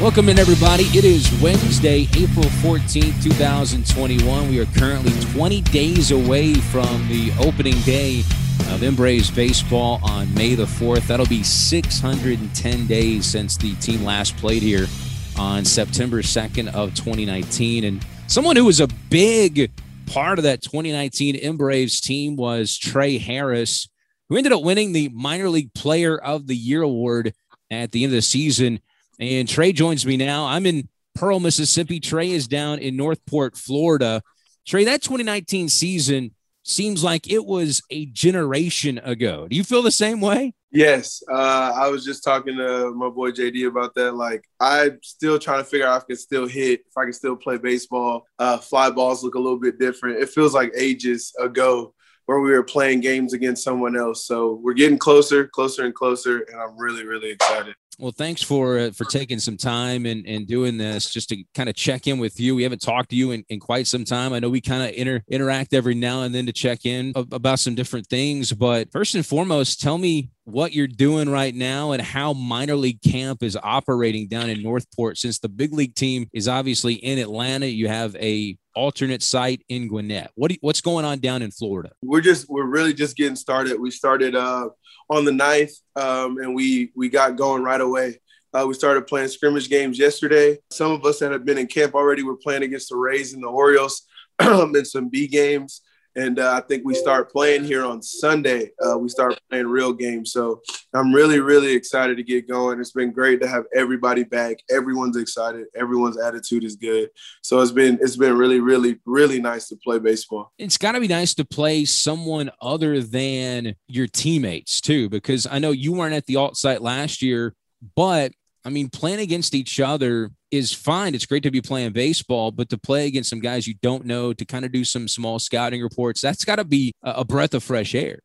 Welcome in, everybody. It is Wednesday, April 14th, 2021. We are currently 20 days away from the opening day of M Braves Baseball on May the 4th. That'll be 610 days since the team last played here on September 2nd of 2019. And someone who was a big part of that 2019 M Braves team was Trey Harris, who ended up winning the Minor League Player of the Year award at the end of the season. And Trey joins me now. I'm in Pearl, Mississippi. Trey is down in North Port, Florida. Trey, that 2019 season seems like it was a generation ago. Do you feel the same way? Yes. Uh, I was just talking to my boy JD about that. Like, I'm still trying to figure out if I can still hit, if I can still play baseball. Uh, fly balls look a little bit different. It feels like ages ago where we were playing games against someone else. So we're getting closer, closer and closer, and I'm really, really excited. Well, thanks for uh, for taking some time and, and doing this just to kind of check in with you. We haven't talked to you in, in quite some time. I know we kind of inter- interact every now and then to check in about some different things. But first and foremost, tell me what you're doing right now and how minor league camp is operating down in North Port. Since the big league team is obviously in Atlanta, you have a alternate site in Gwinnett. What you, what's going on down in Florida? We're just we're really just getting started. We started uh, on the 9th, um, and we we got going right away. Uh, we started playing scrimmage games yesterday. Some of us that have been in camp already were playing against the Rays and the Orioles in some B games. And uh, I think we start playing here on Sunday. Uh, we start playing real games. So I'm really, really excited to get going. It's been great to have everybody back. Everyone's excited. Everyone's attitude is good. So it's been it's been really, really, really nice to play baseball. It's got to be nice to play someone other than your teammates too, because I know you weren't at the alt site last year, but I mean, playing against each other is fine. It's great to be playing baseball, but to play against some guys you don't know, to kind of do some small scouting reports, that's got to be a breath of fresh air.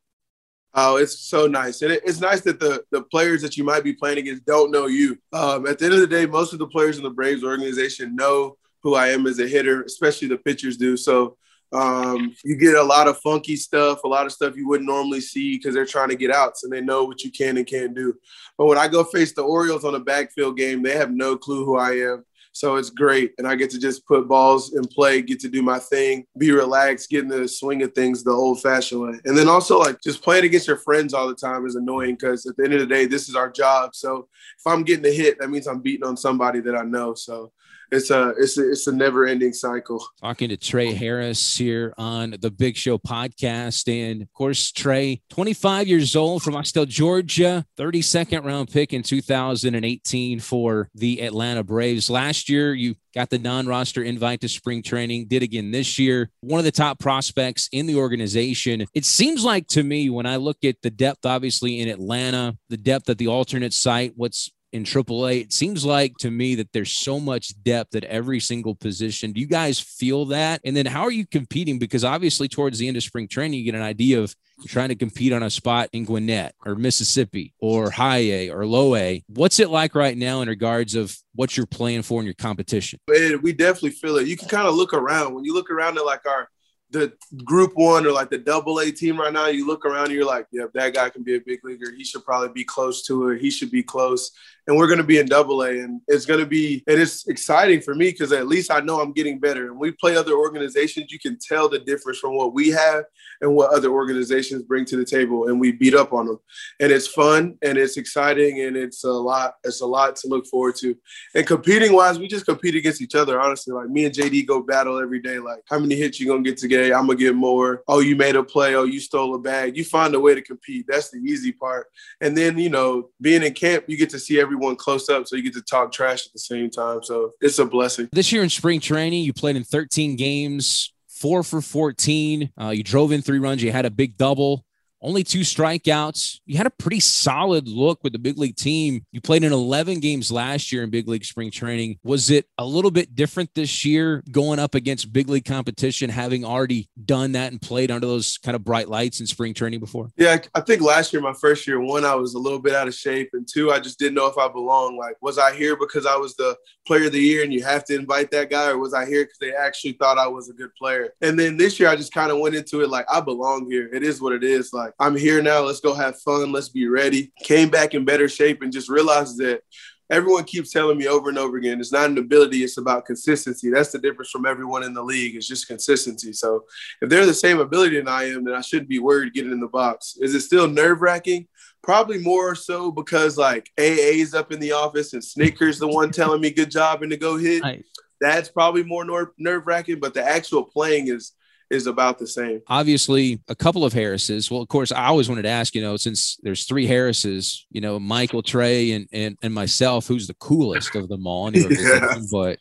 Oh, it's so nice. And it's nice that the, the players that you might be playing against don't know you. Um, at the end of the day, most of the players in the Braves organization know who I am as a hitter, especially the pitchers do. So um, you get a lot of funky stuff, a lot of stuff you wouldn't normally see because they're trying to get outs and they know what you can and can't do. But when I go face the Orioles on a backfield game, they have no clue who I am. So it's great. And I get to just put balls in play, get to do my thing, be relaxed, get in the swing of things the old fashioned way. And then also, like, just playing against your friends all the time is annoying because at the end of the day, this is our job. So if I'm getting a hit, that means I'm beating on somebody that I know. So it's a it's a, it's a never ending cycle. Talking to Trey Harris here on the Big Show podcast, and of course Trey, 25 years old from Austell, Georgia, 32nd round pick in 2018 for the Atlanta Braves. Last year, you got the non-roster invite to spring training. Did again this year. One of the top prospects in the organization. It seems like to me when I look at the depth, obviously in Atlanta, the depth at the alternate site, what's in AAA. It seems like to me that there's so much depth at every single position. Do you guys feel that? And then how are you competing? Because obviously, towards the end of spring training, you get an idea of trying to compete on a spot in Gwinnett or Mississippi or high A or low A. What's it like right now in regards of what you're playing for in your competition? we definitely feel it. You can kind of look around when you look around at like our the group one or like the double A team right now, you look around and you're like, yeah, that guy can be a big leaguer. He should probably be close to it. He should be close and we're going to be in double A and it's going to be and it's exciting for me because at least I know I'm getting better. And we play other organizations you can tell the difference from what we have and what other organizations bring to the table and we beat up on them and it's fun and it's exciting and it's a lot it's a lot to look forward to. And competing wise we just compete against each other honestly. Like me and JD go battle every day. Like how many hits you going to get today? I'm going to get more. Oh you made a play. Oh you stole a bag. You find a way to compete. That's the easy part. And then you know being in camp you get to see every everyone close up so you get to talk trash at the same time. So it's a blessing. This year in spring training, you played in 13 games, four for 14. Uh, you drove in three runs. You had a big double only two strikeouts. You had a pretty solid look with the big league team. You played in 11 games last year in big league spring training. Was it a little bit different this year going up against big league competition, having already done that and played under those kind of bright lights in spring training before? Yeah, I think last year, my first year, one, I was a little bit out of shape, and two, I just didn't know if I belonged. Like, was I here because I was the player of the year and you have to invite that guy, or was I here because they actually thought I was a good player? And then this year, I just kind of went into it like I belong here. It is what it is. Like I'm here now. Let's go have fun. Let's be ready. Came back in better shape and just realized that everyone keeps telling me over and over again it's not an ability it's about consistency that's the difference from everyone in the league it's just consistency so if they're the same ability than i am then i shouldn't be worried getting in the box is it still nerve-wracking probably more so because like aa's up in the office and Snitker's the one telling me good job and to go hit nice. that's probably more nerve-wracking but the actual playing is is about the same. Obviously, a couple of Harrises. Well, of course, I always wanted to ask, you know, since there's three Harrises, you know, Michael, Trey, and and, and myself, who's the coolest of them all? yeah. but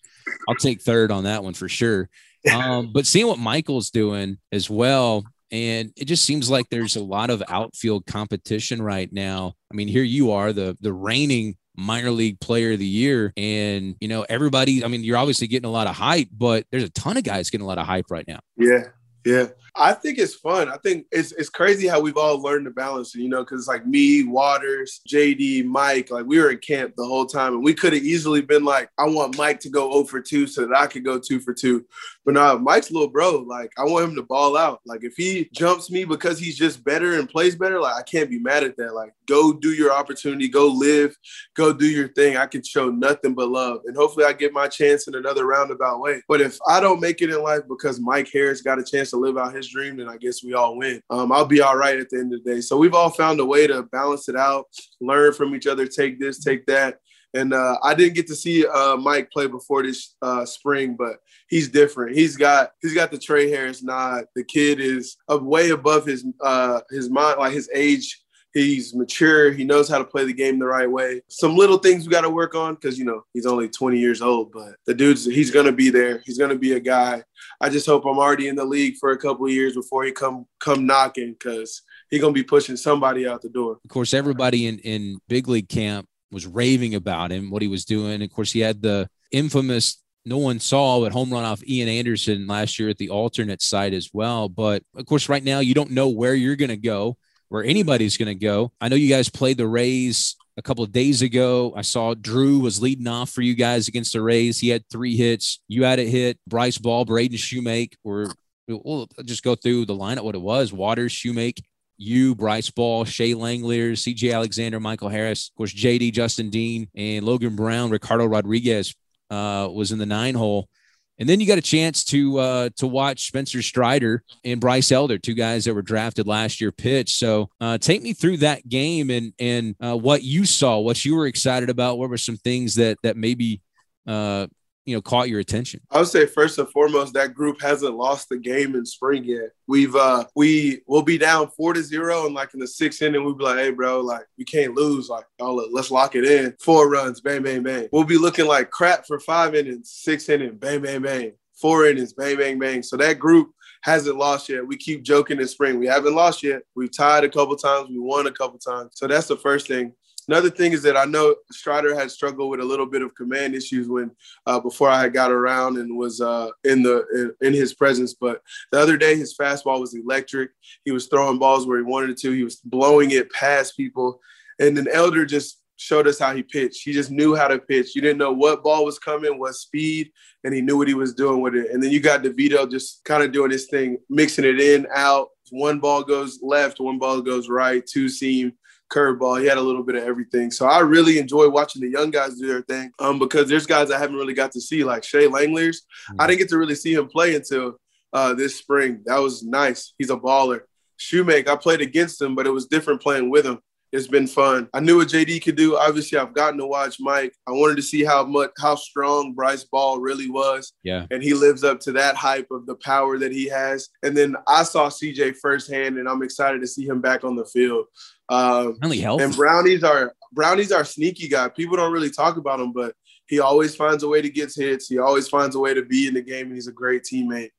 I'll take third on that one for sure. Um, but seeing what Michael's doing as well, and it just seems like there's a lot of outfield competition right now. I mean, here you are, the the reigning minor league player of the year. And, you know, everybody, I mean, you're obviously getting a lot of hype, but there's a ton of guys getting a lot of hype right now. Yeah. Yeah. I think it's fun. I think it's it's crazy how we've all learned to balance you know, because it's like me, Waters, JD, Mike, like we were in camp the whole time and we could have easily been like, I want Mike to go 0 for 2 so that I could go 2 for 2. But now Mike's little bro. Like I want him to ball out. Like if he jumps me because he's just better and plays better, like I can't be mad at that. Like go do your opportunity, go live, go do your thing. I can show nothing but love. And hopefully I get my chance in another roundabout way. But if I don't make it in life because Mike Harris got a chance to live out his dream, then I guess we all win. Um, I'll be all right at the end of the day. So we've all found a way to balance it out, learn from each other, take this, take that. And uh, I didn't get to see uh, Mike play before this uh, spring, but he's different. He's got he's got the Trey Harris nod. The kid is way above his uh, his mind, like his age. He's mature. He knows how to play the game the right way. Some little things we got to work on because you know he's only 20 years old, but the dude's he's gonna be there. He's gonna be a guy. I just hope I'm already in the league for a couple years before he come come knocking because he's gonna be pushing somebody out the door. Of course, everybody in in big league camp was raving about him, what he was doing. Of course, he had the infamous no one saw but home run off Ian Anderson last year at the alternate site as well. But of course, right now you don't know where you're going to go, where anybody's going to go. I know you guys played the Rays a couple of days ago. I saw Drew was leading off for you guys against the Rays. He had three hits. You had a hit. Bryce Ball, Braden Shewmake, or we'll just go through the lineup. What it was: Waters, Shewmake, you, Bryce Ball, Shea Langeliers, CJ Alexander, Michael Harris, of course, JD, Justin Dean, and Logan Brown, Ricardo Rodriguez uh, was in the nine hole. And then you got a chance to uh, to watch Spencer Strider and Bryce Elder, two guys that were drafted last year, pitch. So uh, take me through that game and and uh, what you saw, what you were excited about. What were some things that that maybe uh, you know caught your attention? I would say first and foremost that group hasn't lost the game in spring yet. We've uh we will be down four to zero and like in the sixth inning we'll be like, hey bro, like we can't lose. Like oh let's lock it in. Four runs, bang bang bang. We'll be looking like crap for five innings, six innings, bang bang bang. Four innings, bang bang bang. So that group hasn't lost yet. We keep joking in spring. We haven't lost yet. We've tied a couple times. We won a couple times. So that's the first thing. Another thing is that I know Strider had struggled with a little bit of command issues when uh, before I had got around and was uh, in the in, in, his presence. But the other day, his fastball was electric. He was throwing balls where he wanted to. He was blowing it past people, and then Elder just showed us how he pitched. He just knew how to pitch. You didn't know what ball was coming, what speed, and he knew what he was doing with it. And then you got DeVito just kind of doing his thing, mixing it in, out. One ball goes left, one ball goes right, two seam curveball. He had a little bit of everything. So I really enjoy watching the young guys do their thing um, because there's guys I haven't really got to see, like Shea Langeliers. Mm-hmm. I didn't get to really see him play until uh, this spring. That was nice. He's a baller. Shoemaker, I played against him, but it was different playing with him. It's been fun. I knew what JD could do. Obviously, I've gotten to watch Mike. I wanted to see how much how strong Bryce Ball really was. Yeah. And he lives up to that hype of the power that he has. And then I saw CJ firsthand, and I'm excited to see him back on the field. Um, Only help. And brownies are brownies are sneaky guy. People don't really talk about him, but he always finds a way to get hits. He always finds a way to be in the game, and he's a great teammate.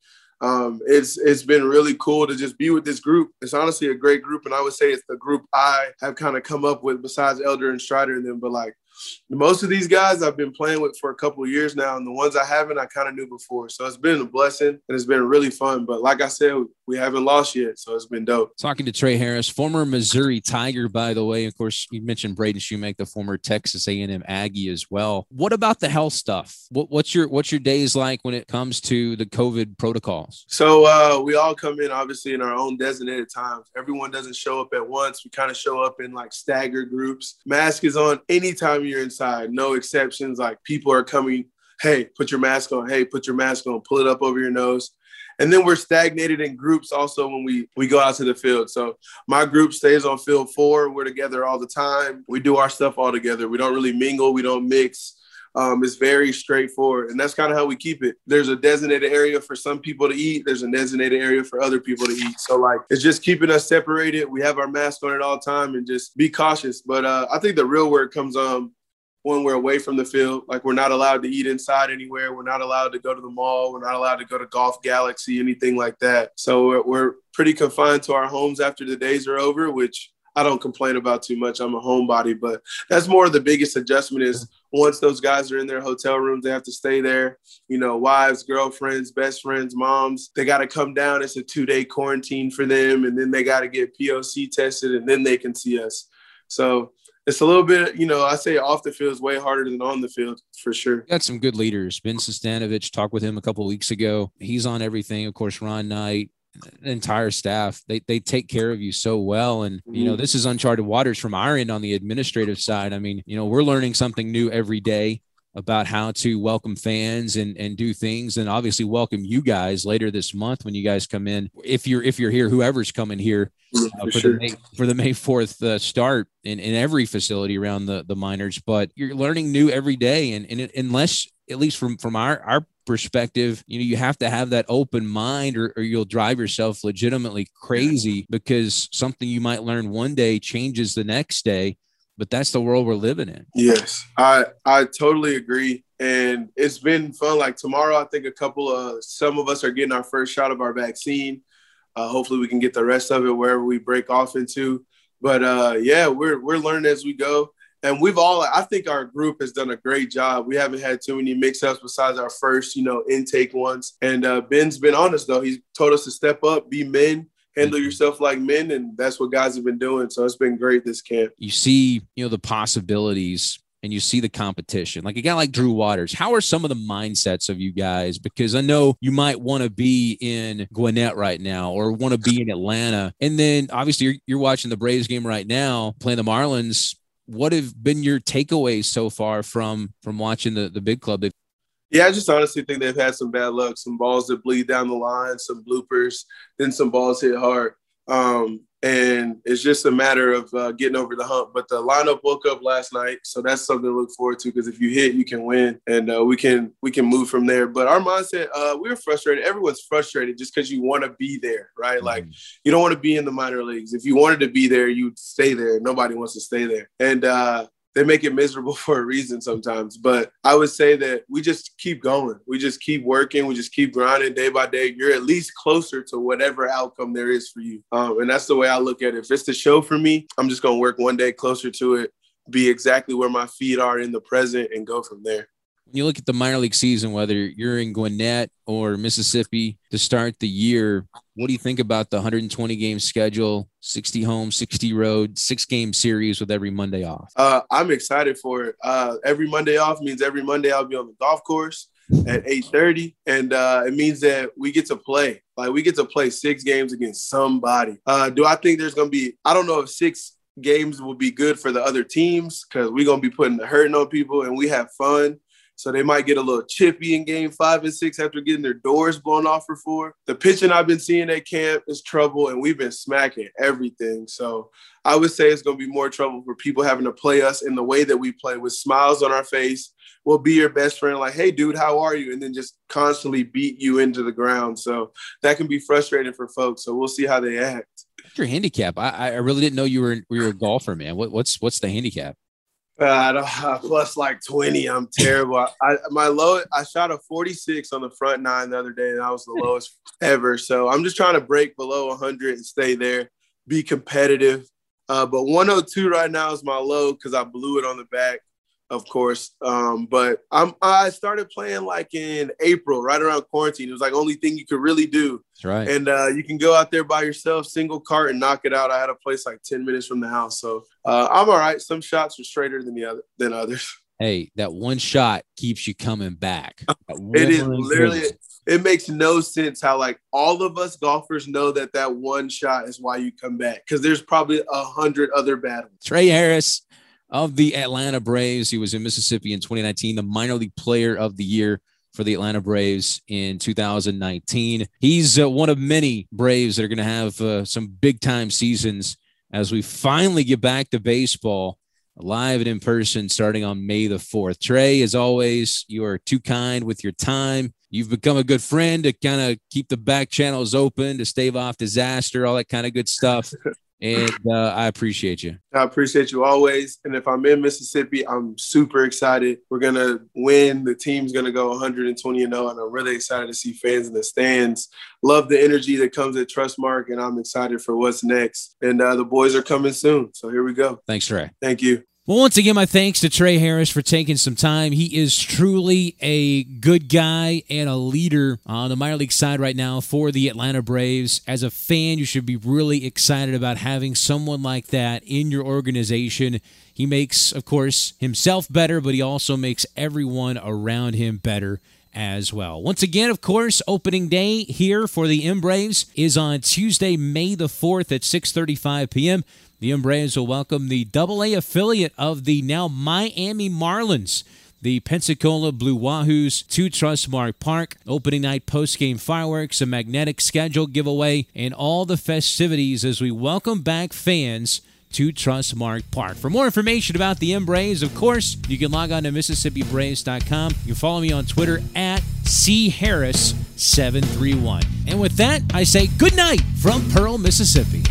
Um, it's it's been really cool to just be with this group. It's honestly a great group, and I would say it's the group I have kind of come up with besides Elder and Strider and them. But like most of these guys I've been playing with for a couple years now, and the ones I haven't, I kind of knew before. So it's been a blessing and it's been really fun. But like I said, we haven't lost yet, so it's been dope. Talking to Trey Harris, former Missouri Tiger, by the way. Of course, you mentioned Braden Shewmake, the former Texas A&M Aggie as well. What about the health stuff? What, what's your what's your days like when it comes to the COVID protocols? So uh, we all come in obviously in our own designated times. Everyone doesn't show up at once. We kind of show up in like staggered groups. Mask is on anytime you're inside, no exceptions. Like people are coming. Hey, put your mask on. Hey, put your mask on. Pull it up over your nose and then we're stagnated in groups also when we we go out to the field. So my group stays on field four. We're together all the time. We do our stuff all together. We don't really mingle. We don't mix. Um, it's very straightforward. And that's kind of how we keep it. There's a designated area for some people to eat. There's a designated area for other people to eat. So like it's just keeping us separated. We have our mask on at all time and just be cautious. But uh, i think the real work comes um when we're away from the field. Like we're not allowed to eat inside anywhere. We're not allowed to go to the mall. We're not allowed to go to Golf Galaxy, anything like that. So we're, we're pretty confined to our homes after the days are over, which I don't complain about too much. I'm a homebody, but that's more of the biggest adjustment is once those guys are in their hotel rooms, they have to stay there. You know, wives, girlfriends, best friends, moms, they got to come down. It's a two day quarantine for them. And then they got to get POC tested and then they can see us. So it's a little bit, you know, I say off the field is way harder than on the field for sure. Got some good leaders. Ben Sestanovich talked with him a couple weeks ago. He's on everything. Of course, Ron Knight, the entire staff. They they take care of you so well. And you know, mm-hmm. this is uncharted waters from our end on the administrative side. I mean, you know, we're learning something new every day about how to welcome fans and and do things and obviously welcome you guys later this month when you guys come in. If you're if you're here whoever's coming here uh, for, for, sure. the May, for the May 4th uh, start in, in every facility around the the minors but you're learning new every day. And, and it, unless at least from from our our perspective you know you have to have that open mind or, or you'll drive yourself legitimately crazy because something you might learn one day changes the next day but that's the world we're living in. Yes, I I totally agree, and it's been fun. Like tomorrow, I think a couple of some of us are getting our first shot of our vaccine. Uh, hopefully, we can get the rest of it wherever we break off into. But uh, yeah, we're we're learning as we go, and we've all. I think our group has done a great job. We haven't had too many mix-ups besides our first, you know, intake ones. And uh, Ben's been honest though; he's told us to step up, be men, handle yourself like men and that's what guys have been doing. So it's been great this camp. You see you know the possibilities and you see the competition. Like a guy like drew waters how are some of the mindsets of you guys? Because i know you might want to be in gwinnett right now or want to be in atlanta. And then obviously you're, you're watching the braves game right now playing the marlins. What have been your takeaways so far from from watching the the big club yeah, I just honestly think they've had some bad luck, some balls that bleed down the line, some bloopers, then some balls hit hard. Um, and it's just a matter of uh, getting over the hump. But the lineup woke up last night, so that's something to look forward to. Because if you hit, you can win, and uh, we can we can move from there. But our mindset, uh, we are frustrated. Everyone's frustrated just because you want to be there, right? Mm-hmm. Like you don't want to be in the minor leagues. If you wanted to be there, you'd stay there. Nobody wants to stay there, and uh, they make it miserable for a reason sometimes. But I would say that we just keep going. We just keep working. We just keep grinding day by day. You're at least closer to whatever outcome there is for you. Um, and that's the way I look at it. If it's the show for me, I'm just going to work one day closer to it, be exactly where my feet are in the present, and go from there you look at the minor league season, whether you're in Gwinnett or Mississippi to start the year, what do you think about the 120 game schedule, 60 home, 60 road, six game series with every Monday off? Uh, I'm excited for it. Uh, every Monday off means every Monday I'll be on the golf course at 8:30, and uh, it means that we get to play. Like we get to play six games against somebody. Uh, do I think there's gonna be? I don't know if six games will be good for the other teams because we're gonna be putting the hurting on people, and we have fun. So they might get a little chippy in game five and six after getting their doors blown off for four. The pitching I've been seeing at camp is trouble, and we've been smacking everything. So I would say it's going to be more trouble for people having to play us in the way that we play with smiles on our face. We'll be your best friend, like, hey, dude, how are you? And then just constantly beat you into the ground. So that can be frustrating for folks. So we'll see how they act. What's your handicap? I, I really didn't know you were you were a golfer, man. What, what's what's the handicap? Uh, plus like 20. I'm terrible. I, my low, I shot a 46 on the front nine the other day, and that was the lowest ever. So I'm just trying to break below 100 and stay there, be competitive. Uh, but 102 right now is my low because I blew it on the back of course. Um, but I'm I started playing like in April, right around quarantine. It was like only thing you could really do. That's right. And uh, you can go out there by yourself, single cart, and knock it out. I had a place like ten minutes from the house, so uh, I'm all right. Some shots are straighter than the other than others. Hey, that one shot keeps you coming back. it is literally. It makes no sense how like all of us golfers know that that one shot is why you come back because there's probably a hundred other battles. Trey Harris of the Atlanta Braves. He was in Mississippi in 2019, the minor league player of the year for the Atlanta Braves in 2019. He's uh, one of many Braves that are going to have uh, some big time seasons as we finally get back to baseball live and in person starting on May the 4th. Trey, as always, you are too kind with your time. You've become a good friend to kind of keep the back channels open, to stave off disaster, all that kind of good stuff. and uh, I appreciate you. I appreciate you always. And if I'm in Mississippi, I'm super excited. We're gonna win. The team's gonna go 120 and 0, and I'm really excited to see fans in the stands. Love the energy that comes at Trustmark, and I'm excited for what's next. And uh, the boys are coming soon, so here we go. Thanks, Trey. Thank you. Well, once again, my thanks to Trey Harris for taking some time. He is truly a good guy and a leader on the minor league side right now for the Atlanta Braves. As a fan, you should be really excited about having someone like that in your organization. He makes, of course, himself better, but he also makes everyone around him better as well. Once again, of course, opening day here for the M Braves is on Tuesday, May the 4th at 6:35 p.m. The M Braves will welcome the AA affiliate of the now Miami Marlins the Pensacola Blue Wahoos to Trustmark Park. Opening night post-game fireworks, a magnetic schedule giveaway, and all the festivities as we welcome back fans to Trustmark Park. For more information about the M Braves, of course, you can log on to MississippiBraves.com. You can follow me on Twitter at CHarris731. And with that, I say good night from Pearl, Mississippi.